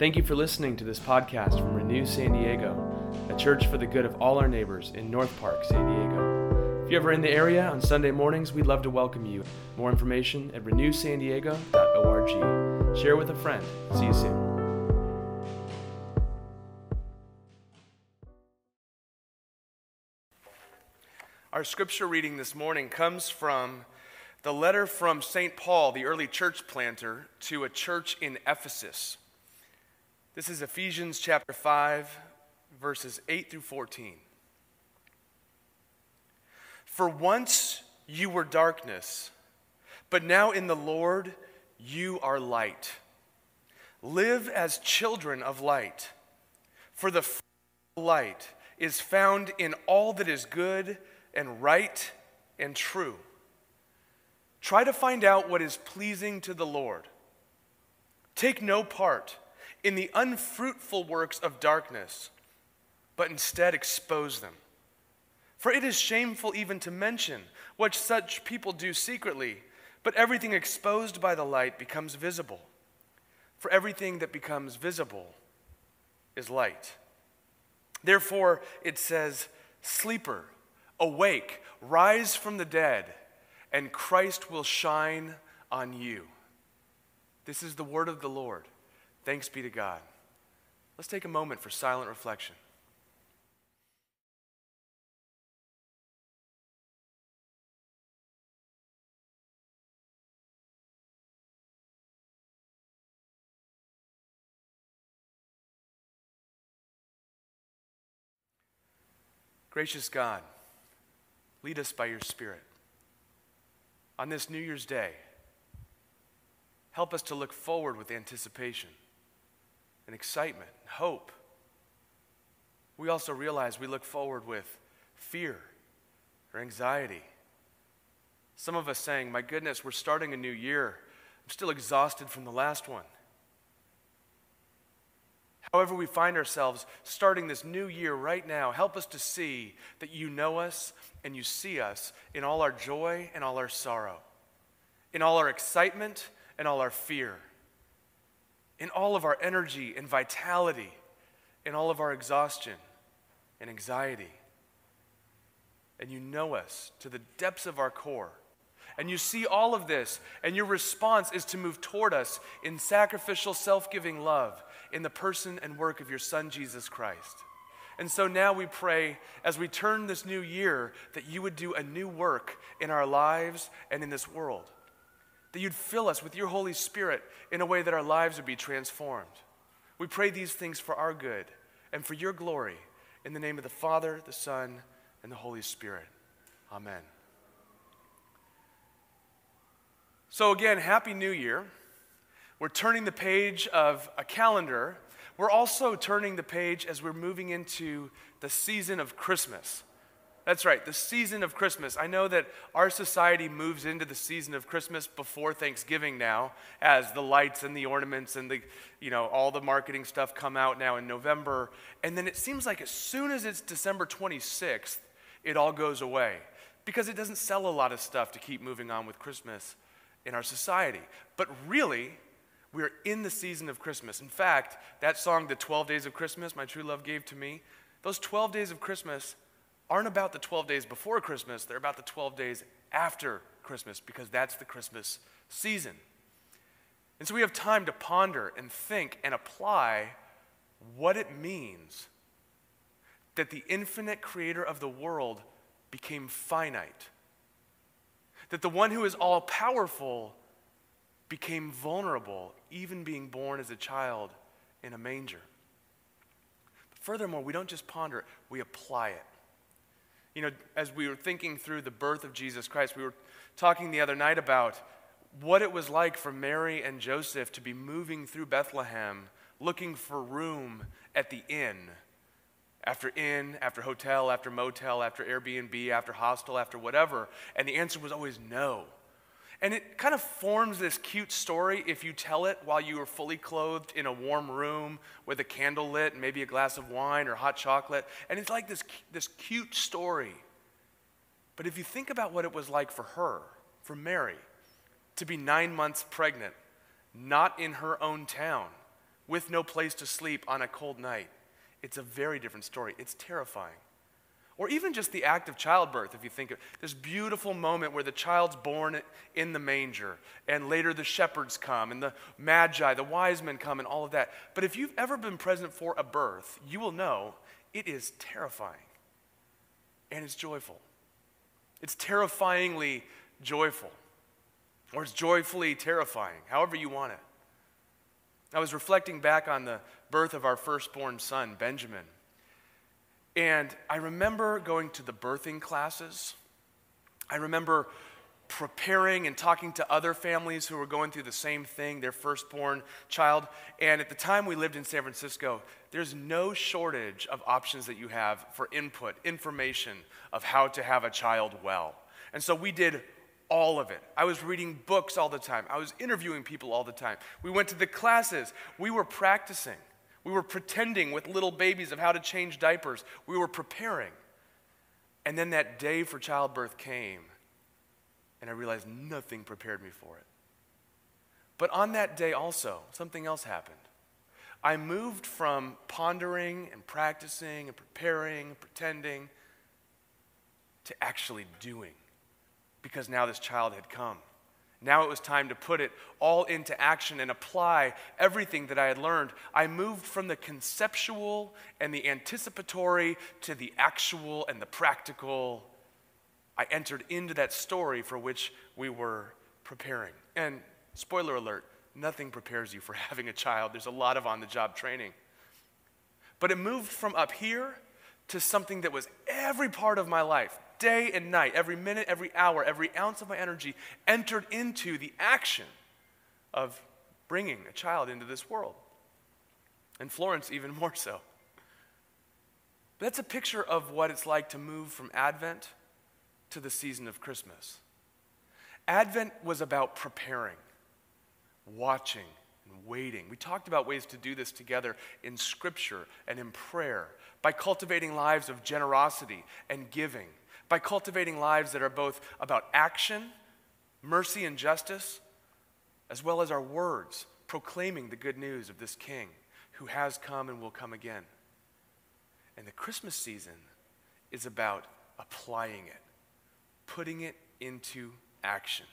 Thank you for listening to this podcast from Renew San Diego, a church for the good of all our neighbors in North Park, San Diego. If you're ever in the area on Sunday mornings, we'd love to welcome you. More information at renewsandiego.org. Share with a friend. See you soon. Our scripture reading this morning comes from the letter from St. Paul, the early church planter, to a church in Ephesus. This is Ephesians chapter 5, verses 8 through 14. For once you were darkness, but now in the Lord you are light. Live as children of light, for the light is found in all that is good and right and true. Try to find out what is pleasing to the Lord. Take no part in the unfruitful works of darkness, but instead expose them. For it is shameful even to mention what such people do secretly, but everything exposed by the light becomes visible. For everything that becomes visible is light. Therefore, it says, Sleeper, awake, rise from the dead, and Christ will shine on you. This is the word of the Lord. Thanks be to God. Let's take a moment for silent reflection. Gracious God, lead us by your Spirit. On this New Year's Day, help us to look forward with anticipation and excitement, and hope. We also realize we look forward with fear or anxiety. Some of us saying, My goodness, we're starting a new year. I'm still exhausted from the last one. However, we find ourselves starting this new year right now, help us to see that you know us and you see us in all our joy and all our sorrow, in all our excitement and all our fear in all of our energy and vitality, in all of our exhaustion and anxiety. And you know us to the depths of our core. And you see all of this, and your response is to move toward us in sacrificial, self giving love in the person and work of your Son, Jesus Christ. And so now we pray as we turn this new year that you would do a new work in our lives and in this world that you'd fill us with your Holy Spirit in a way that our lives would be transformed. We pray these things for our good and for your glory. In the name of the Father, the Son, and the Holy Spirit. Amen. So, again, Happy New Year. We're turning the page of a calendar. We're also turning the page as we're moving into the season of Christmas. That's right, the season of Christmas. I know that our society moves into the season of Christmas before Thanksgiving now, as the lights and the ornaments and the, you know, all the marketing stuff come out now in November. And then it seems like as soon as it's December 26th, it all goes away because it doesn't sell a lot of stuff to keep moving on with Christmas in our society. But really, we're in the season of Christmas. In fact, that song, The 12 Days of Christmas, my true love gave to me, those 12 days of Christmas aren't about the 12 days before Christmas, they're about the 12 days after Christmas because that's the Christmas season. And so we have time to ponder and think and apply what it means that the infinite creator of the world became finite. That the one who is all powerful became vulnerable, even being born as a child in a manger. But furthermore, we don't just ponder it, we apply it. You know, as we were thinking through the birth of Jesus Christ, we were talking the other night about what it was like for Mary and Joseph to be moving through Bethlehem looking for room at the inn. After inn, after hotel, after motel, after Airbnb, after hostel, after whatever. And the answer was always no. And it kind of forms this cute story if you tell it while you are fully clothed in a warm room with a candle lit and maybe a glass of wine or hot chocolate. And it's like this, this cute story. But if you think about what it was like for her, for Mary, to be nine months pregnant, not in her own town, with no place to sleep on a cold night. It's a very different story. It's terrifying. Or even just the act of childbirth, if you think of this beautiful moment where the child's born in the manger, and later the shepherds come, and the magi, the wise men come, and all of that. But if you've ever been present for a birth, you will know it is terrifying and it's joyful. It's terrifyingly joyful, or it's joyfully terrifying, however you want it. I was reflecting back on the birth of our firstborn son, Benjamin. And I remember going to the birthing classes. I remember preparing and talking to other families who were going through the same thing, their firstborn child. And at the time we lived in San Francisco, there's no shortage of options that you have for input, information of how to have a child well. And so we did all of it. I was reading books all the time. I was interviewing people all the time. We went to the classes. We were practicing. We were pretending with little babies of how to change diapers. We were preparing. And then that day for childbirth came, and I realized nothing prepared me for it. But on that day also, something else happened. I moved from pondering and practicing and preparing and pretending to actually doing because now this child had come. Now it was time to put it all into action and apply everything that I had learned. I moved from the conceptual and the anticipatory to the actual and the practical. I entered into that story for which we were preparing. And spoiler alert, nothing prepares you for having a child. There's a lot of on the job training. But it moved from up here to something that was every part of my life day and night, every minute, every hour, every ounce of my energy entered into the action of bringing a child into this world. And Florence, even more so. That's a picture of what it's like to move from Advent to the season of Christmas. Advent was about preparing, watching, and waiting. We talked about ways to do this together in Scripture and in prayer by cultivating lives of generosity and giving by cultivating lives that are both about action, mercy, and justice, as well as our words, proclaiming the good news of this King who has come and will come again. And the Christmas season is about applying it, putting it into action.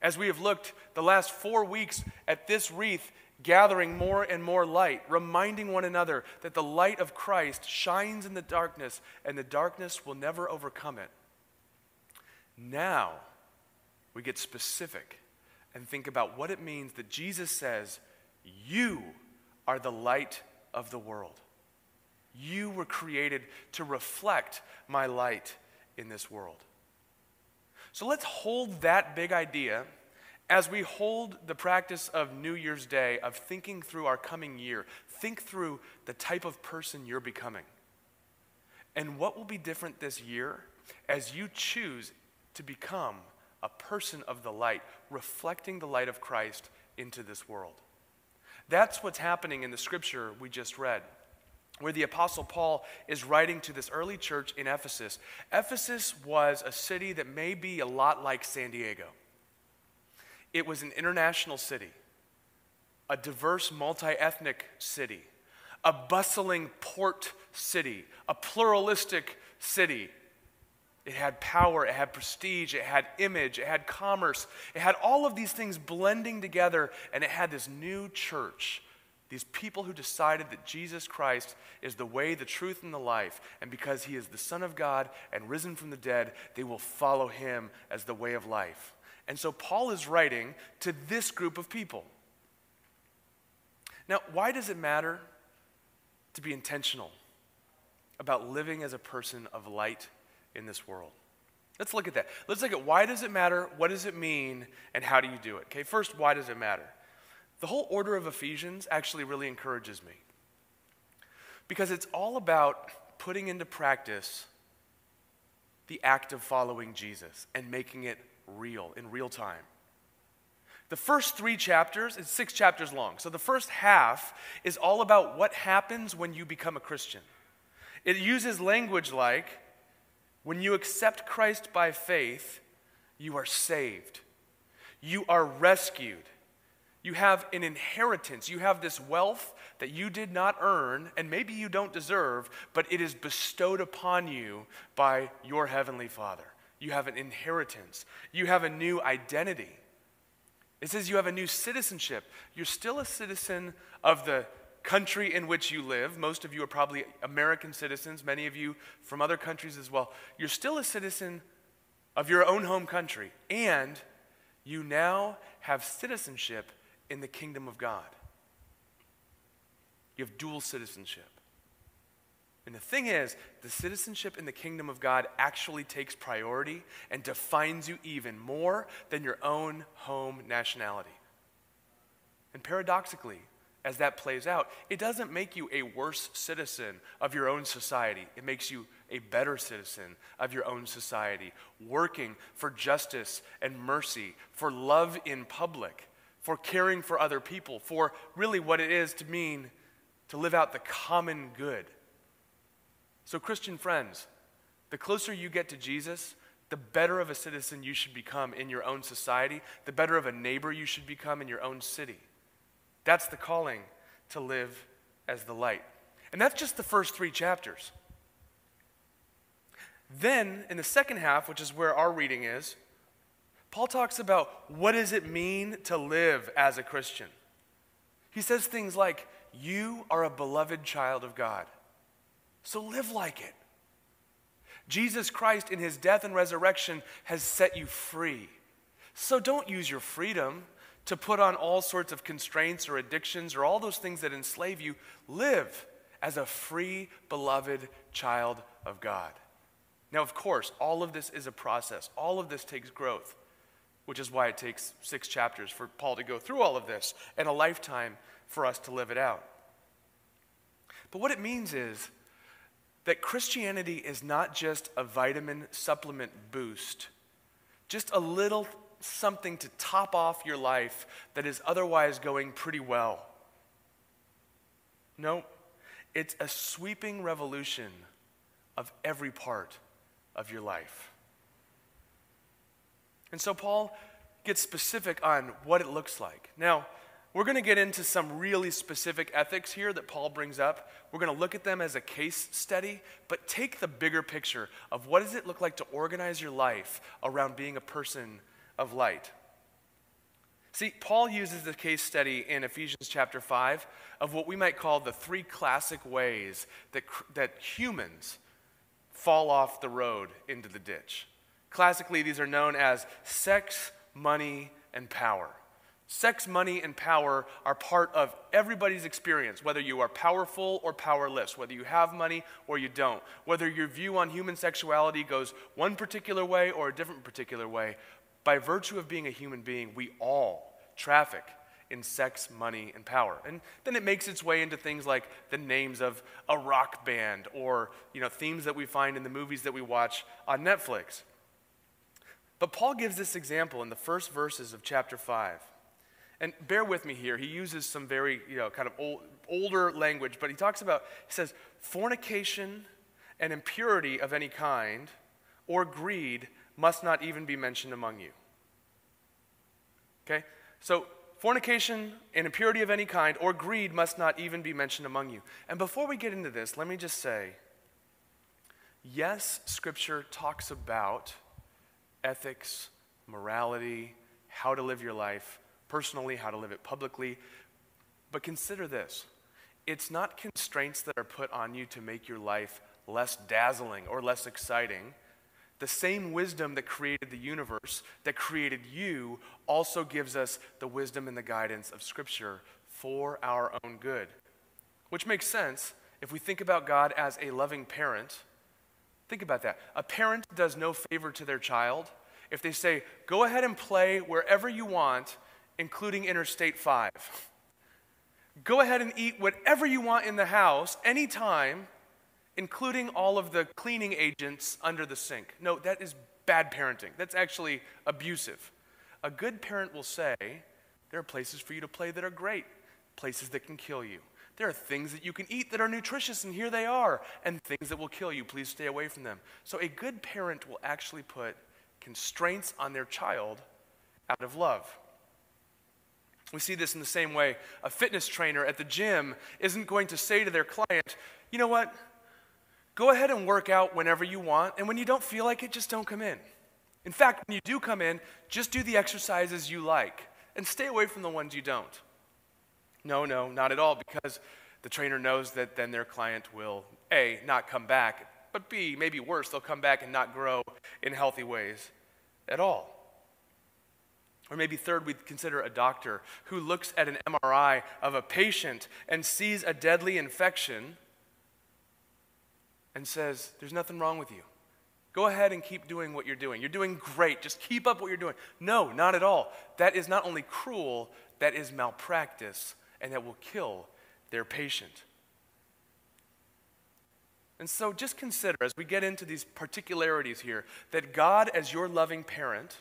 As we have looked the last four weeks at this wreath gathering more and more light, reminding one another that the light of Christ shines in the darkness and the darkness will never overcome it. Now, we get specific and think about what it means that Jesus says, You are the light of the world. You were created to reflect my light in this world. So let's hold that big idea as we hold the practice of New Year's Day, of thinking through our coming year, think through the type of person you're becoming. And what will be different this year as you choose to become a person of the light, reflecting the light of Christ into this world. That's what's happening in the scripture we just read, where the Apostle Paul is writing to this early church in Ephesus. Ephesus was a city that may be a lot like San Diego. It was an international city, a diverse, multi ethnic city, a bustling port city, a pluralistic city. It had power, it had prestige, it had image, it had commerce, it had all of these things blending together, and it had this new church. These people who decided that Jesus Christ is the way, the truth, and the life, and because he is the Son of God and risen from the dead, they will follow him as the way of life. And so Paul is writing to this group of people. Now, why does it matter to be intentional about living as a person of light in this world? Let's look at that. Let's look at why does it matter, what does it mean, and how do you do it? Okay, first, why does it matter? The whole order of Ephesians actually really encourages me because it's all about putting into practice the act of following Jesus and making it real, in real time. The first three chapters, it's six chapters long. So the first half is all about what happens when you become a Christian. It uses language like when you accept Christ by faith, you are saved, you are rescued, You have an inheritance. You have this wealth that you did not earn, and maybe you don't deserve, but it is bestowed upon you by your Heavenly Father. You have an inheritance. You have a new identity. It says you have a new citizenship. You're still a citizen of the country in which you live. Most of you are probably American citizens, many of you from other countries as well. You're still a citizen of your own home country, and you now have citizenship in the kingdom of God. You have dual citizenship. And the thing is, the citizenship in the kingdom of God actually takes priority and defines you even more than your own home nationality. And paradoxically, as that plays out, it doesn't make you a worse citizen of your own society. It makes you a better citizen of your own society, working for justice and mercy, for love in public, for caring for other people, for really what it is to mean to live out the common good. So, Christian friends, the closer you get to Jesus, the better of a citizen you should become in your own society, the better of a neighbor you should become in your own city. That's the calling to live as the light. And that's just the first three chapters. Then, in the second half, which is where our reading is, Paul talks about what does it mean to live as a Christian. He says things like, You are a beloved child of God, so live like it. Jesus Christ, in his death and resurrection, has set you free. So don't use your freedom to put on all sorts of constraints or addictions or all those things that enslave you. Live as a free, beloved child of God. Now, of course, all of this is a process, all of this takes growth which is why it takes six chapters for Paul to go through all of this and a lifetime for us to live it out. But what it means is that Christianity is not just a vitamin supplement boost, just a little something to top off your life that is otherwise going pretty well. No, it's a sweeping revolution of every part of your life. And so Paul gets specific on what it looks like. Now, we're going to get into some really specific ethics here that Paul brings up. We're going to look at them as a case study, but take the bigger picture of what does it look like to organize your life around being a person of light. See, Paul uses the case study in Ephesians chapter 5 of what we might call the three classic ways that, that humans fall off the road into the ditch. Classically, these are known as sex, money, and power. Sex, money, and power are part of everybody's experience, whether you are powerful or powerless, whether you have money or you don't, whether your view on human sexuality goes one particular way or a different particular way. By virtue of being a human being, we all traffic in sex, money, and power. And then it makes its way into things like the names of a rock band or you know, themes that we find in the movies that we watch on Netflix. But Paul gives this example in the first verses of chapter 5. And bear with me here. He uses some very, you know, kind of old, older language, but he talks about, he says, fornication and impurity of any kind or greed must not even be mentioned among you. Okay? So, fornication and impurity of any kind or greed must not even be mentioned among you. And before we get into this, let me just say yes, Scripture talks about ethics, morality, how to live your life personally, how to live it publicly. But consider this it's not constraints that are put on you to make your life less dazzling or less exciting. The same wisdom that created the universe, that created you, also gives us the wisdom and the guidance of Scripture for our own good. Which makes sense if we think about God as a loving parent Think about that. A parent does no favor to their child if they say, go ahead and play wherever you want, including Interstate 5. Go ahead and eat whatever you want in the house, anytime, including all of the cleaning agents under the sink. No, that is bad parenting. That's actually abusive. A good parent will say, there are places for you to play that are great, places that can kill you. There are things that you can eat that are nutritious, and here they are, and things that will kill you. Please stay away from them. So, a good parent will actually put constraints on their child out of love. We see this in the same way. A fitness trainer at the gym isn't going to say to their client, you know what? Go ahead and work out whenever you want, and when you don't feel like it, just don't come in. In fact, when you do come in, just do the exercises you like and stay away from the ones you don't. No, no, not at all, because the trainer knows that then their client will, A, not come back, but B, maybe worse, they'll come back and not grow in healthy ways at all. Or maybe third, we'd consider a doctor who looks at an MRI of a patient and sees a deadly infection and says, There's nothing wrong with you. Go ahead and keep doing what you're doing. You're doing great. Just keep up what you're doing. No, not at all. That is not only cruel, that is malpractice, and that will kill their patient. And so just consider, as we get into these particularities here, that God, as your loving parent,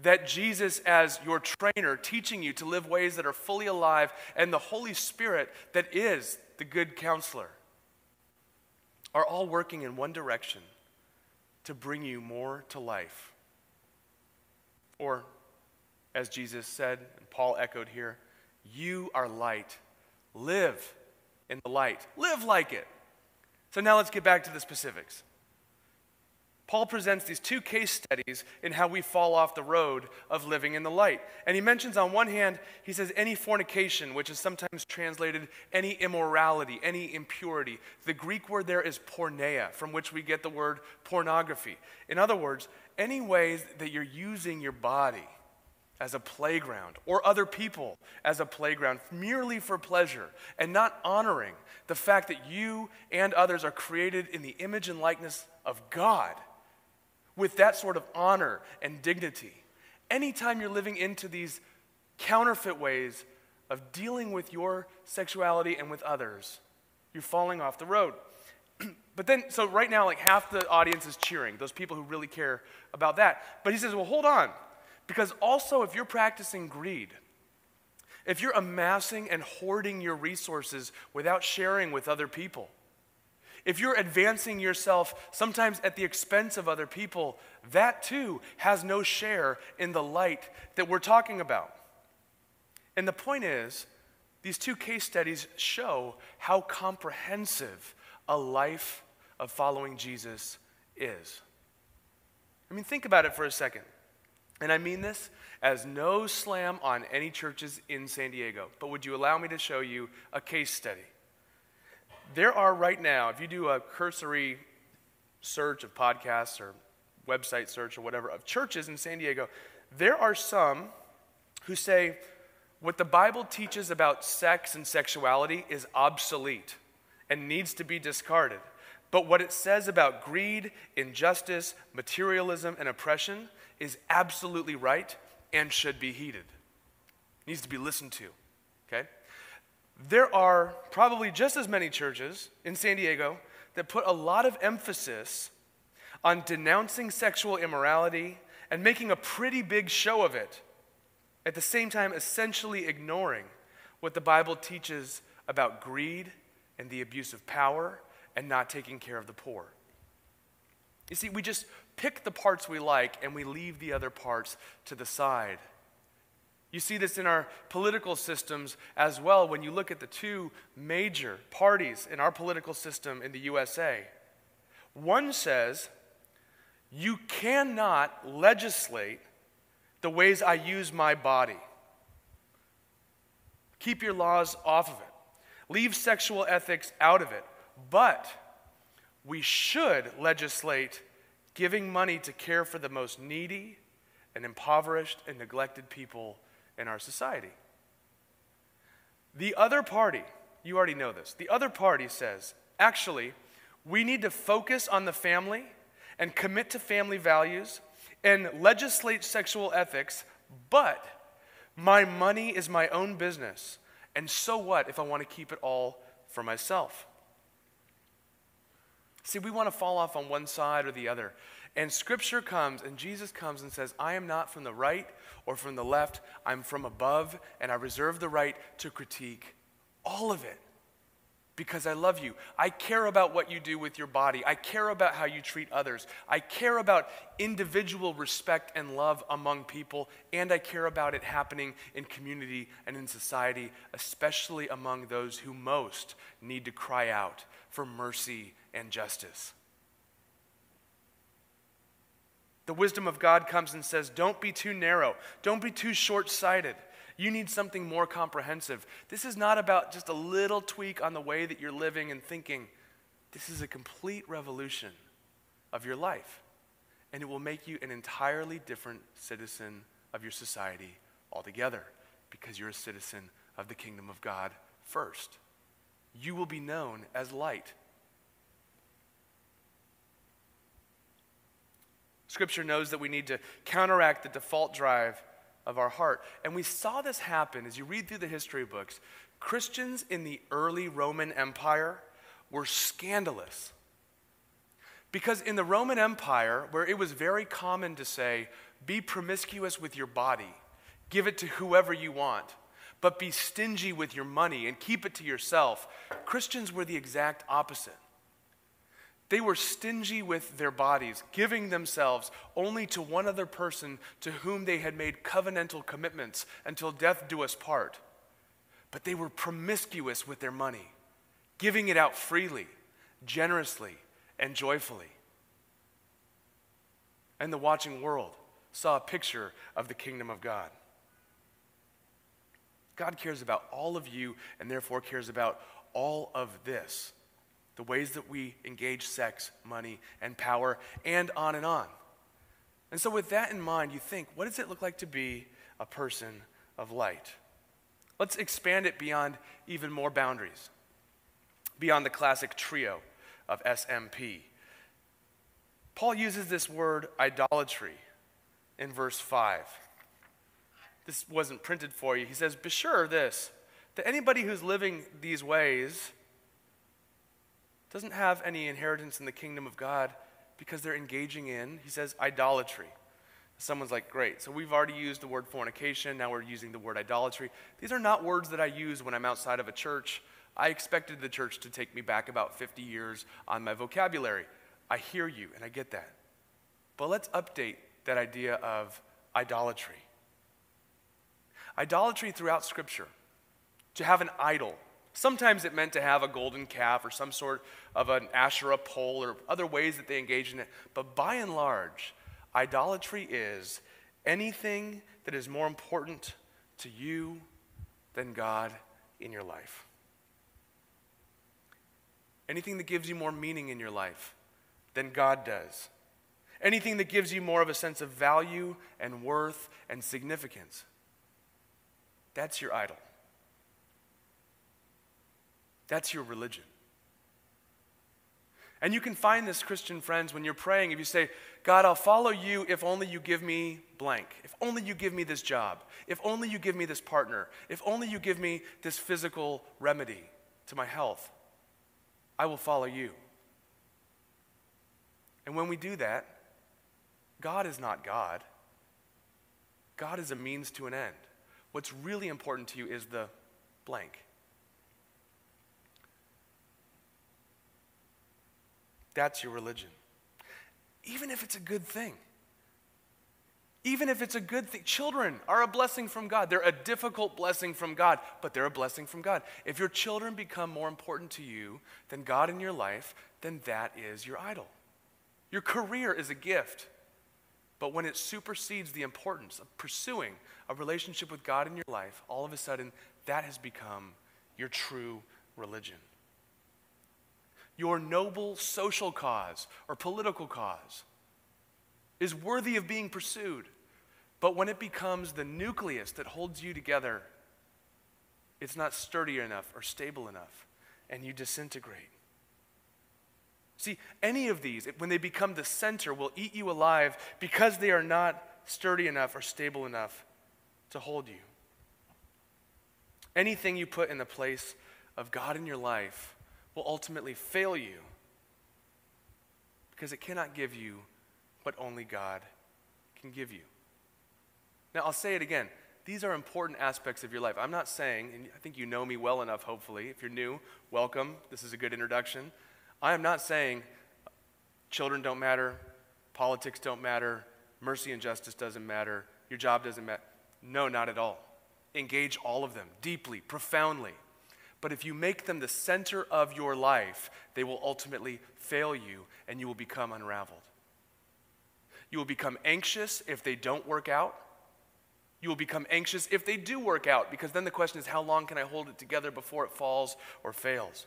that Jesus, as your trainer, teaching you to live ways that are fully alive, and the Holy Spirit, that is the good counselor, are all working in one direction to bring you more to life. Or, as Jesus said, and Paul echoed here, you are light. Live in the light, live like it. So now let's get back to the specifics. Paul presents these two case studies in how we fall off the road of living in the light. And he mentions on one hand, he says, any fornication, which is sometimes translated any immorality, any impurity. The Greek word there is porneia, from which we get the word pornography. In other words, any ways that you're using your body as a playground or other people as a playground merely for pleasure and not honoring the fact that you and others are created in the image and likeness of God with that sort of honor and dignity. Anytime you're living into these counterfeit ways of dealing with your sexuality and with others, you're falling off the road. but then, so right now, like half the audience is cheering, those people who really care about that. But he says, well, hold on. Because also, if you're practicing greed, if you're amassing and hoarding your resources without sharing with other people, if you're advancing yourself sometimes at the expense of other people, that too has no share in the light that we're talking about. And the point is, these two case studies show how comprehensive a life of following Jesus is. I mean, think about it for a second. And I mean this as no slam on any churches in San Diego, but would you allow me to show you a case study? There are right now, if you do a cursory search of podcasts or website search or whatever of churches in San Diego, there are some who say what the Bible teaches about sex and sexuality is obsolete and needs to be discarded. But what it says about greed, injustice, materialism, and oppression is absolutely right and should be heeded. It needs to be listened to. Okay? There are probably just as many churches in San Diego that put a lot of emphasis on denouncing sexual immorality and making a pretty big show of it, at the same time, essentially ignoring what the Bible teaches about greed and the abuse of power and not taking care of the poor. You see, we just pick the parts we like and we leave the other parts to the side. You see this in our political systems as well when you look at the two major parties in our political system in the USA. One says, you cannot legislate the ways I use my body. Keep your laws off of it. Leave sexual ethics out of it. But we should legislate giving money to care for the most needy and impoverished and neglected people in our society. The other party, you already know this, the other party says, actually, we need to focus on the family and commit to family values and legislate sexual ethics, but my money is my own business. And so what if I want to keep it all for myself? See, we want to fall off on one side or the other. And scripture comes and Jesus comes and says, I am not from the right or from the left, I'm from above, and I reserve the right to critique all of it. because I love you. I care about what you do with your body. I care about how you treat others. I care about individual respect and love among people, and I care about it happening in community and in society, especially among those who most need to cry out for mercy and justice. The wisdom of God comes and says, Don't be too narrow, don't be too short sighted. You need something more comprehensive. This is not about just a little tweak on the way that you're living and thinking. This is a complete revolution of your life. And it will make you an entirely different citizen of your society altogether because you're a citizen of the kingdom of God first. You will be known as light. Scripture knows that we need to counteract the default drive of our heart. And we saw this happen as you read through the history books. Christians in the early Roman Empire were scandalous. Because in the Roman Empire, where it was very common to say, be promiscuous with your body, give it to whoever you want, but be stingy with your money and keep it to yourself, Christians were the exact opposite. They were stingy with their bodies, giving themselves only to one other person to whom they had made covenantal commitments until death do us part. But they were promiscuous with their money, giving it out freely, generously, and joyfully. And the watching world saw a picture of the kingdom of God. God cares about all of you and therefore cares about all of this the ways that we engage sex, money, and power, and on and on. And so, with that in mind, you think, what does it look like to be a person of light? Let's expand it beyond even more boundaries, beyond the classic trio of SMP. Paul uses this word idolatry in verse 5. This wasn't printed for you. He says, Be sure of this, that anybody who's living these ways doesn't have any inheritance in the kingdom of God because they're engaging in, he says, idolatry. Someone's like, great. So we've already used the word fornication. Now we're using the word idolatry. These are not words that I use when I'm outside of a church. I expected the church to take me back about 50 years on my vocabulary. I hear you and I get that. But let's update that idea of idolatry. Idolatry throughout Scripture, to have an idol, Sometimes it meant to have a golden calf or some sort of an Asherah pole or other ways that they engage in it. But by and large, idolatry is anything that is more important to you than God in your life. Anything that gives you more meaning in your life than God does. Anything that gives you more of a sense of value and worth and significance. That's your idol. That's your religion. And you can find this, Christian friends, when you're praying. If you say, God, I'll follow you if only you give me blank. If only you give me this job. If only you give me this partner. If only you give me this physical remedy to my health. I will follow you. And when we do that, God is not God. God is a means to an end. What's really important to you is the blank. That's your religion. Even if it's a good thing. Even if it's a good thing. Children are a blessing from God. They're a difficult blessing from God, but they're a blessing from God. If your children become more important to you than God in your life, then that is your idol. Your career is a gift. But when it supersedes the importance of pursuing a relationship with God in your life, all of a sudden that has become your true religion your noble social cause or political cause is worthy of being pursued. But when it becomes the nucleus that holds you together, it's not sturdy enough or stable enough, and you disintegrate. See, any of these, when they become the center, will eat you alive because they are not sturdy enough or stable enough to hold you. Anything you put in the place of God in your life will ultimately fail you because it cannot give you what only God can give you. Now, I'll say it again These are important aspects of your life. I'm not saying, and I think you know me well enough, hopefully. If you're new, welcome. This is a good introduction. I am not saying children don't matter, politics don't matter, mercy and justice doesn't matter, your job doesn't matter. No, not at all. Engage all of them deeply, profoundly. But if you make them the center of your life, they will ultimately fail you and you will become unraveled. You will become anxious if they don't work out. You will become anxious if they do work out, because then the question is how long can I hold it together before it falls or fails?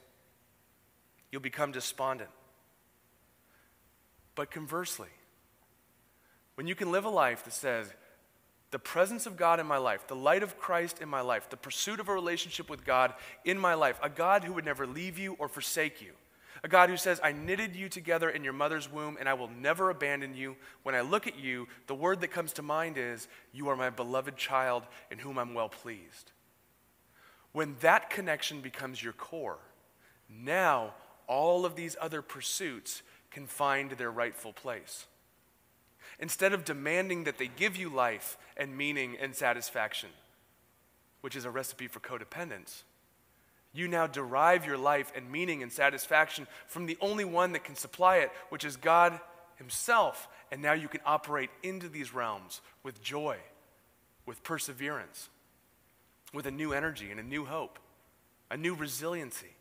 You'll become despondent. But conversely, when you can live a life that says, the presence of God in my life, the light of Christ in my life, the pursuit of a relationship with God in my life, a God who would never leave you or forsake you, a God who says, I knitted you together in your mother's womb and I will never abandon you. When I look at you, the word that comes to mind is, You are my beloved child in whom I'm well pleased. When that connection becomes your core, now all of these other pursuits can find their rightful place. Instead of demanding that they give you life and meaning and satisfaction, which is a recipe for codependence, you now derive your life and meaning and satisfaction from the only one that can supply it, which is God Himself. And now you can operate into these realms with joy, with perseverance, with a new energy and a new hope, a new resiliency.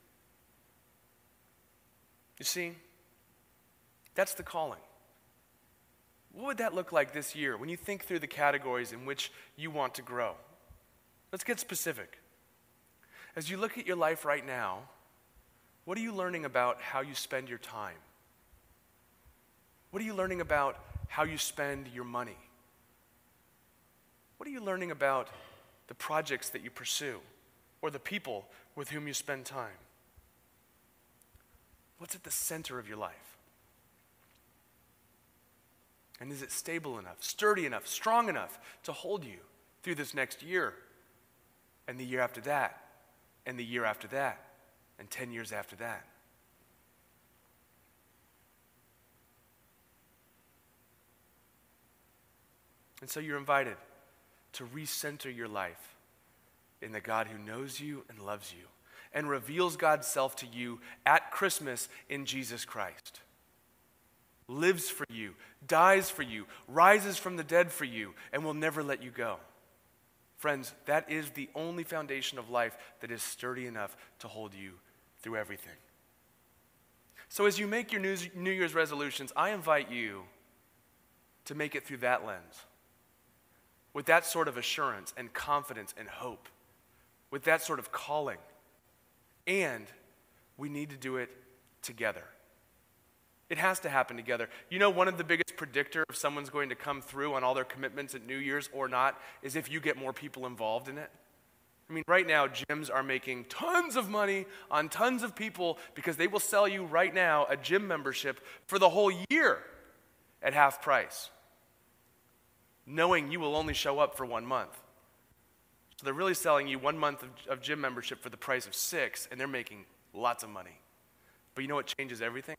You see, that's the calling. What would that look like this year when you think through the categories in which you want to grow? Let's get specific. As you look at your life right now, what are you learning about how you spend your time? What are you learning about how you spend your money? What are you learning about the projects that you pursue or the people with whom you spend time? What's at the center of your life? And is it stable enough, sturdy enough, strong enough to hold you through this next year and the year after that and the year after that, and 10 years after that. And so you're invited to recenter your life in the God who knows you and loves you and reveals God's self to you at Christmas in Jesus Christ. Lives for you, dies for you, rises from the dead for you, and will never let you go. Friends, that is the only foundation of life that is sturdy enough to hold you through everything. So, as you make your New Year's resolutions, I invite you to make it through that lens, with that sort of assurance and confidence and hope, with that sort of calling. And we need to do it together. It has to happen together. You know, one of the biggest predictor if someone's going to come through on all their commitments at New Year's or not is if you get more people involved in it. I mean, right now, gyms are making tons of money on tons of people because they will sell you right now a gym membership for the whole year at half price, knowing you will only show up for one month. So they're really selling you one month of, of gym membership for the price of six, and they're making lots of money. But you know what changes everything?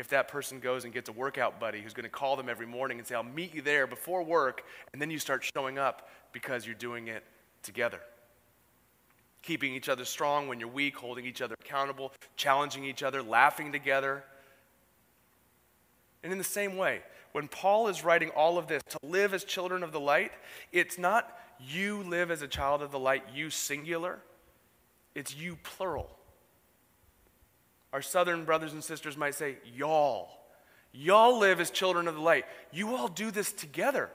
If that person goes and gets a workout buddy who's going to call them every morning and say, I'll meet you there before work, and then you start showing up because you're doing it together. Keeping each other strong when you're weak, holding each other accountable, challenging each other, laughing together. And in the same way, when Paul is writing all of this to live as children of the light, it's not you live as a child of the light, you singular, it's you plural. Our southern brothers and sisters might say, y'all. Y'all live as children of the light. You all do this together.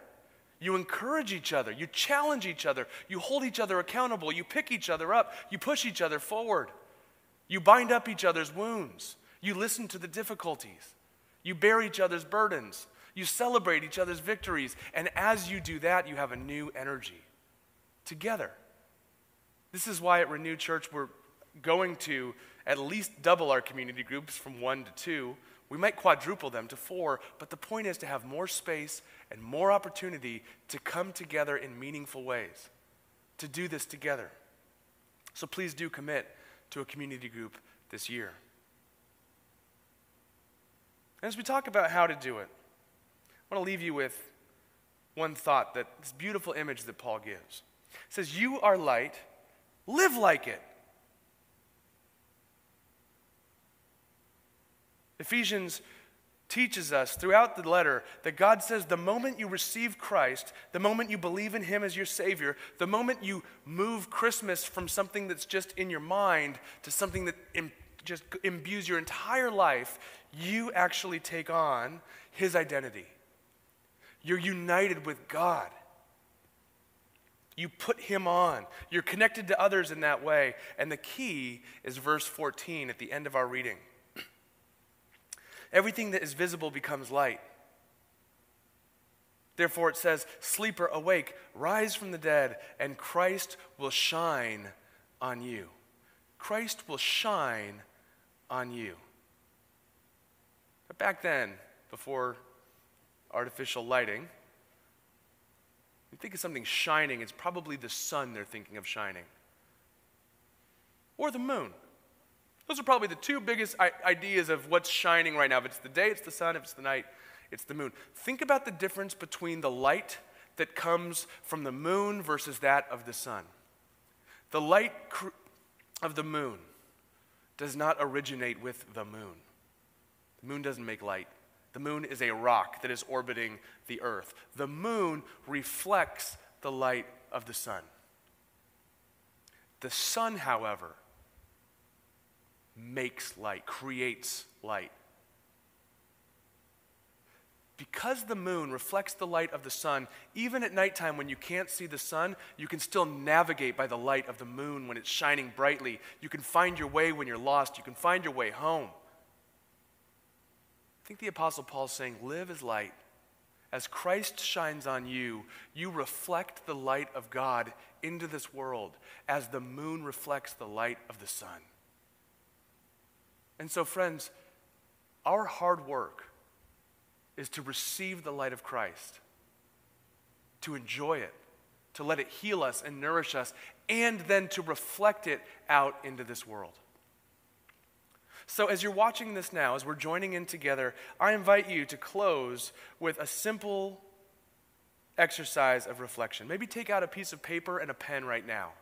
You encourage each other. You challenge each other. You hold each other accountable. You pick each other up. You push each other forward. You bind up each other's wounds. You listen to the difficulties. You bear each other's burdens. You celebrate each other's victories. And as you do that, you have a new energy together. This is why at Renew Church we're going to at least double our community groups from one to two. We might quadruple them to four, but the point is to have more space and more opportunity to come together in meaningful ways, to do this together. So please do commit to a community group this year. And As we talk about how to do it, I want to leave you with one thought that this beautiful image that Paul gives. It says, You are light, live like it. Ephesians teaches us throughout the letter that God says the moment you receive Christ, the moment you believe in Him as your Savior, the moment you move Christmas from something that's just in your mind to something that Im- just imbues your entire life, you actually take on His identity. You're united with God. You put him on. You're connected to others in that way. And the key is verse 14 at the end of our reading. Everything that is visible becomes light. Therefore, it says, Sleeper, awake, rise from the dead, and Christ will shine on you. Christ will shine on you. But back then, before artificial lighting, you think of something shining, it's probably the sun they're thinking of shining. Or the moon. Those are probably the two biggest ideas of what's shining right now. If it's the day, it's the sun. If it's the night, it's the moon. Think about the difference between the light that comes from the moon versus that of the sun. The light of the moon does not originate with the moon. The moon doesn't make light. The moon is a rock that is orbiting the earth. The moon reflects the light of the sun. The sun, however, makes light, creates light. Because the moon reflects the light of the sun, even at nighttime when you can't see the sun, you can still navigate by the light of the moon when it's shining brightly. You can find your way when you're lost. You can find your way home. I think the Apostle Paul is saying, Live as light. As Christ shines on you, you reflect the light of God into this world as the moon reflects the light of the sun. And so, friends, our hard work is to receive the light of Christ, to enjoy it, to let it heal us and nourish us, and then to reflect it out into this world. So, as you're watching this now, as we're joining in together, I invite you to close with a simple exercise of reflection. Maybe take out a piece of paper and a pen right now,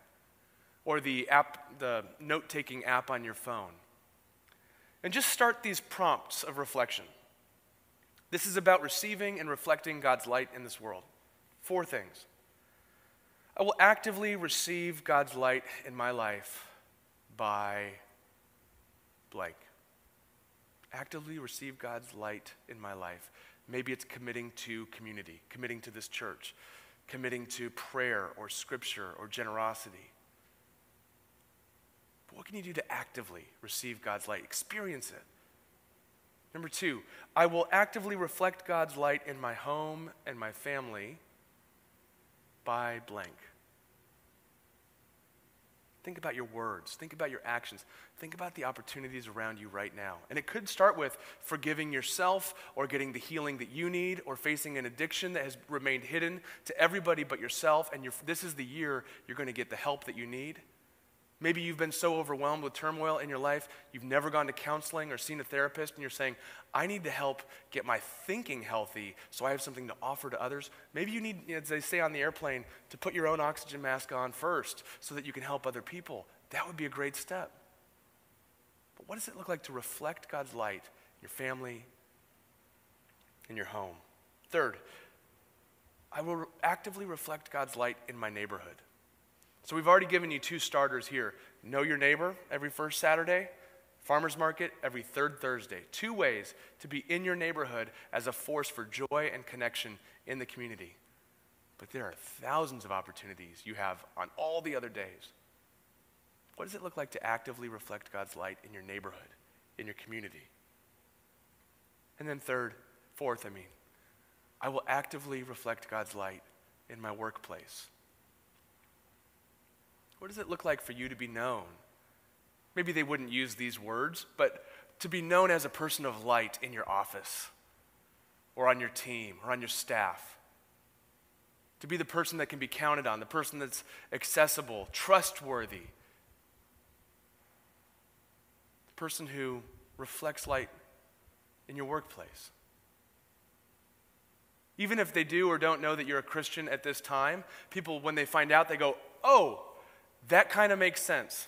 or the app, the note-taking app on your phone, and just start these prompts of reflection. This is about receiving and reflecting God's light in this world. Four things. I will actively receive God's light in my life by blank. Actively receive God's light in my life. Maybe it's committing to community, committing to this church, committing to prayer or scripture or generosity. What can you do to actively receive God's light? Experience it. Number two, I will actively reflect God's light in my home and my family by blank. Think about your words. Think about your actions. Think about the opportunities around you right now. And it could start with forgiving yourself or getting the healing that you need or facing an addiction that has remained hidden to everybody but yourself. And this is the year you're going to get the help that you need. Maybe you've been so overwhelmed with turmoil in your life, you've never gone to counseling or seen a therapist, and you're saying, I need to help get my thinking healthy so I have something to offer to others. Maybe you need, as they say on the airplane, to put your own oxygen mask on first so that you can help other people. That would be a great step. But what does it look like to reflect God's light in your family, in your home? Third, I will actively reflect God's light in my neighborhood. So we've already given you two starters here know your neighbor every first Saturday, farmer's market every third Thursday. Two ways to be in your neighborhood as a force for joy and connection in the community. But there are thousands of opportunities you have on all the other days. What does it look like to actively reflect God's light in your neighborhood, in your community? And then, third, fourth, I mean, I will actively reflect God's light in my workplace. What does it look like for you to be known? Maybe they wouldn't use these words, but to be known as a person of light in your office or on your team or on your staff. To be the person that can be counted on, the person that's accessible, trustworthy, the person who reflects light in your workplace. Even if they do or don't know that you're a Christian at this time, people, when they find out, they go, oh, that kind of makes sense.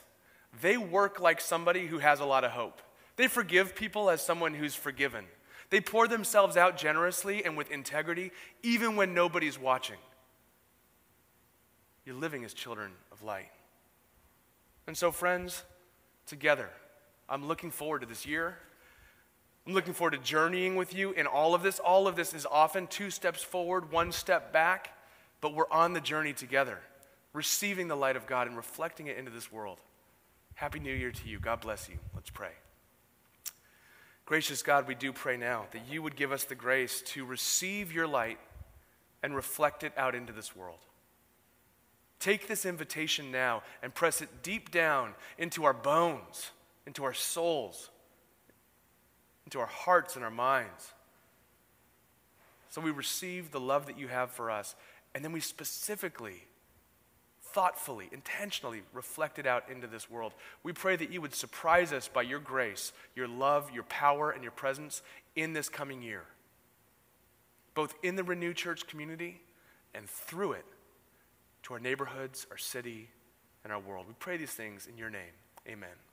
They work like somebody who has a lot of hope. They forgive people as someone who's forgiven. They pour themselves out generously and with integrity, even when nobody's watching. You're living as children of light. And so, friends, together, I'm looking forward to this year. I'm looking forward to journeying with you in all of this. All of this is often two steps forward, one step back, but we're on the journey together, receiving the light of God and reflecting it into this world. Happy New Year to you. God bless you. Let's pray. Gracious God, we do pray now that you would give us the grace to receive your light and reflect it out into this world. Take this invitation now and press it deep down into our bones, into our souls, into our hearts and our minds. So we receive the love that you have for us, and then we specifically thoughtfully, intentionally reflected out into this world. We pray that you would surprise us by your grace, your love, your power, and your presence in this coming year, both in the renewed Church community and through it to our neighborhoods, our city, and our world. We pray these things in your name. Amen.